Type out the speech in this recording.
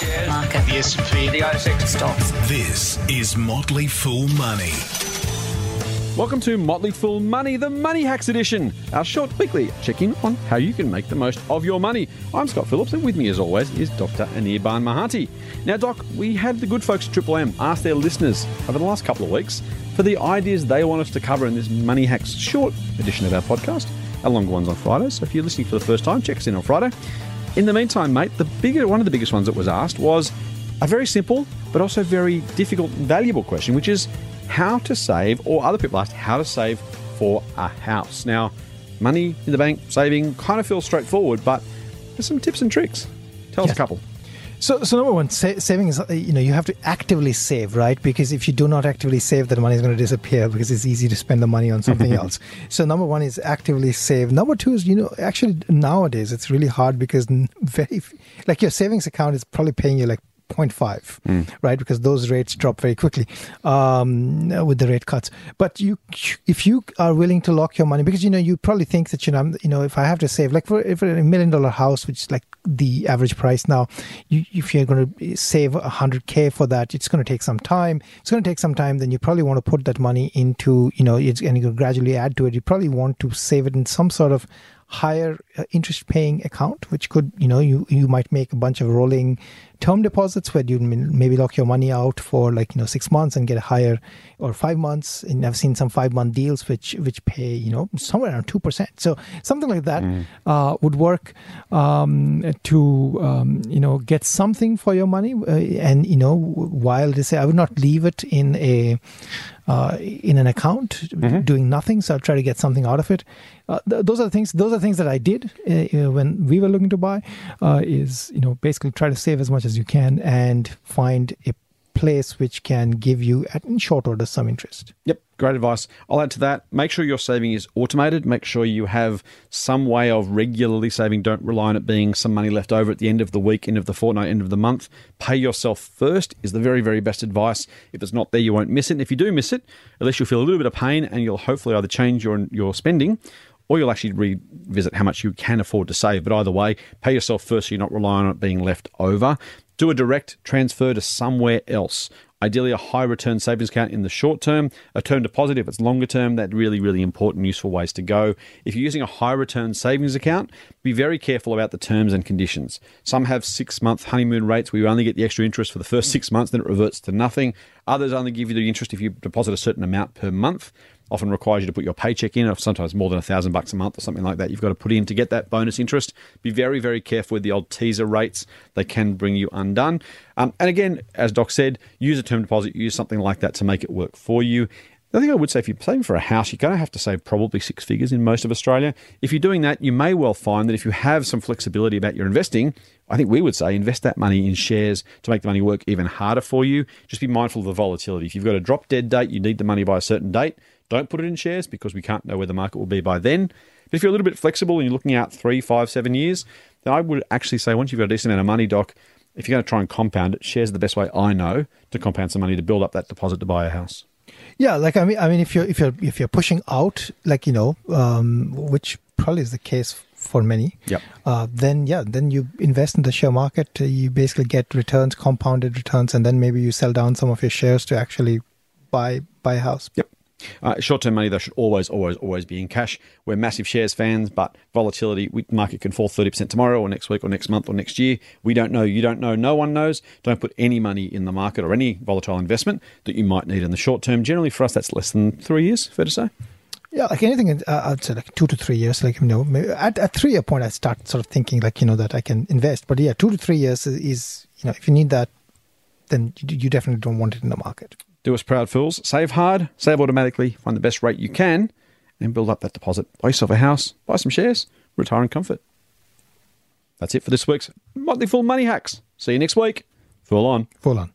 Market. The S&P. The ASX. Stocks. This is Motley Fool Money. Welcome to Motley Fool Money, the Money Hacks Edition, our short weekly check in on how you can make the most of your money. I'm Scott Phillips, and with me, as always, is Dr. Anirban Mahanti. Now, Doc, we had the good folks at Triple M ask their listeners over the last couple of weeks for the ideas they want us to cover in this Money Hacks short edition of our podcast. Our longer ones on Fridays. So if you're listening for the first time, check us in on Friday. In the meantime, mate, the bigger one of the biggest ones that was asked was a very simple but also very difficult and valuable question, which is how to save, or other people asked how to save for a house. Now, money in the bank, saving kind of feels straightforward, but there's some tips and tricks. Tell us a couple. So, so number one, sa- saving is you know you have to actively save, right? Because if you do not actively save, then money is going to disappear because it's easy to spend the money on something else. So number one is actively save. Number two is you know actually nowadays it's really hard because very like your savings account is probably paying you like 0.5 right? Because those rates drop very quickly um, with the rate cuts. But you if you are willing to lock your money because you know you probably think that you know you know if i have to save like for, if a million dollar house which is like the average price now you, if you're going to save 100k for that it's going to take some time. It's going to take some time then you probably want to put that money into you know it's and you gradually add to it. You probably want to save it in some sort of higher uh, interest paying account which could you know you you might make a bunch of rolling term deposits where you maybe lock your money out for like you know 6 months and get a higher or 5 months and I've seen some 5 month deals which which pay you know somewhere around 2% so something like that uh, would work um, to um, you know get something for your money uh, and you know while they say I would not leave it in a uh, in an account doing nothing. So I'll try to get something out of it. Uh, th- those are the things. Those are things that I did uh, when we were looking to buy. Uh, is you know basically try to save as much as you can and find a place which can give you at in short order some interest. Yep, great advice. I'll add to that. Make sure your saving is automated. Make sure you have some way of regularly saving. Don't rely on it being some money left over at the end of the week, end of the fortnight, end of the month. Pay yourself first is the very, very best advice. If it's not there, you won't miss it. And if you do miss it, at least you'll feel a little bit of pain and you'll hopefully either change your, your spending or you'll actually revisit how much you can afford to save. But either way, pay yourself first so you're not relying on it being left over. Do a direct transfer to somewhere else. Ideally, a high return savings account in the short term, a term deposit if it's longer term. That really, really important, useful ways to go. If you're using a high return savings account, be very careful about the terms and conditions. Some have six month honeymoon rates where you only get the extra interest for the first six months, then it reverts to nothing. Others only give you the interest if you deposit a certain amount per month often requires you to put your paycheck in, or sometimes more than a thousand bucks a month or something like that. You've got to put in to get that bonus interest. Be very, very careful with the old teaser rates; they can bring you undone. Um, and again, as Doc said, use a term deposit, use something like that to make it work for you. The thing I would say, if you're saving for a house, you're going to have to save probably six figures in most of Australia. If you're doing that, you may well find that if you have some flexibility about your investing, I think we would say invest that money in shares to make the money work even harder for you. Just be mindful of the volatility. If you've got a drop dead date, you need the money by a certain date. Don't put it in shares because we can't know where the market will be by then. But if you're a little bit flexible and you're looking out three, five, seven years, then I would actually say once you've got a decent amount of money, Doc, if you're going to try and compound it, shares are the best way I know to compound some money to build up that deposit to buy a house. Yeah, like I mean, I mean, if you're if you're if you're pushing out, like you know, um, which probably is the case for many. Yep. Uh, then yeah, then you invest in the share market. You basically get returns, compounded returns, and then maybe you sell down some of your shares to actually buy buy a house. Yep. Uh, short-term money, though, should always, always, always be in cash. We're massive shares fans, but volatility, we, market can fall 30% tomorrow or next week or next month or next year. We don't know. You don't know. No one knows. Don't put any money in the market or any volatile investment that you might need in the short term. Generally, for us, that's less than three years, fair to say? Yeah, like anything, uh, I'd say like two to three years. Like you know, at at three year point, I start sort of thinking like you know that I can invest. But yeah, two to three years is, you know if you need that, then you definitely don't want it in the market. Do us proud fools. Save hard, save automatically, find the best rate you can, and build up that deposit. Buy yourself a house, buy some shares, retire in comfort. That's it for this week's Motley Fool Money Hacks. See you next week. Fool on. Full on.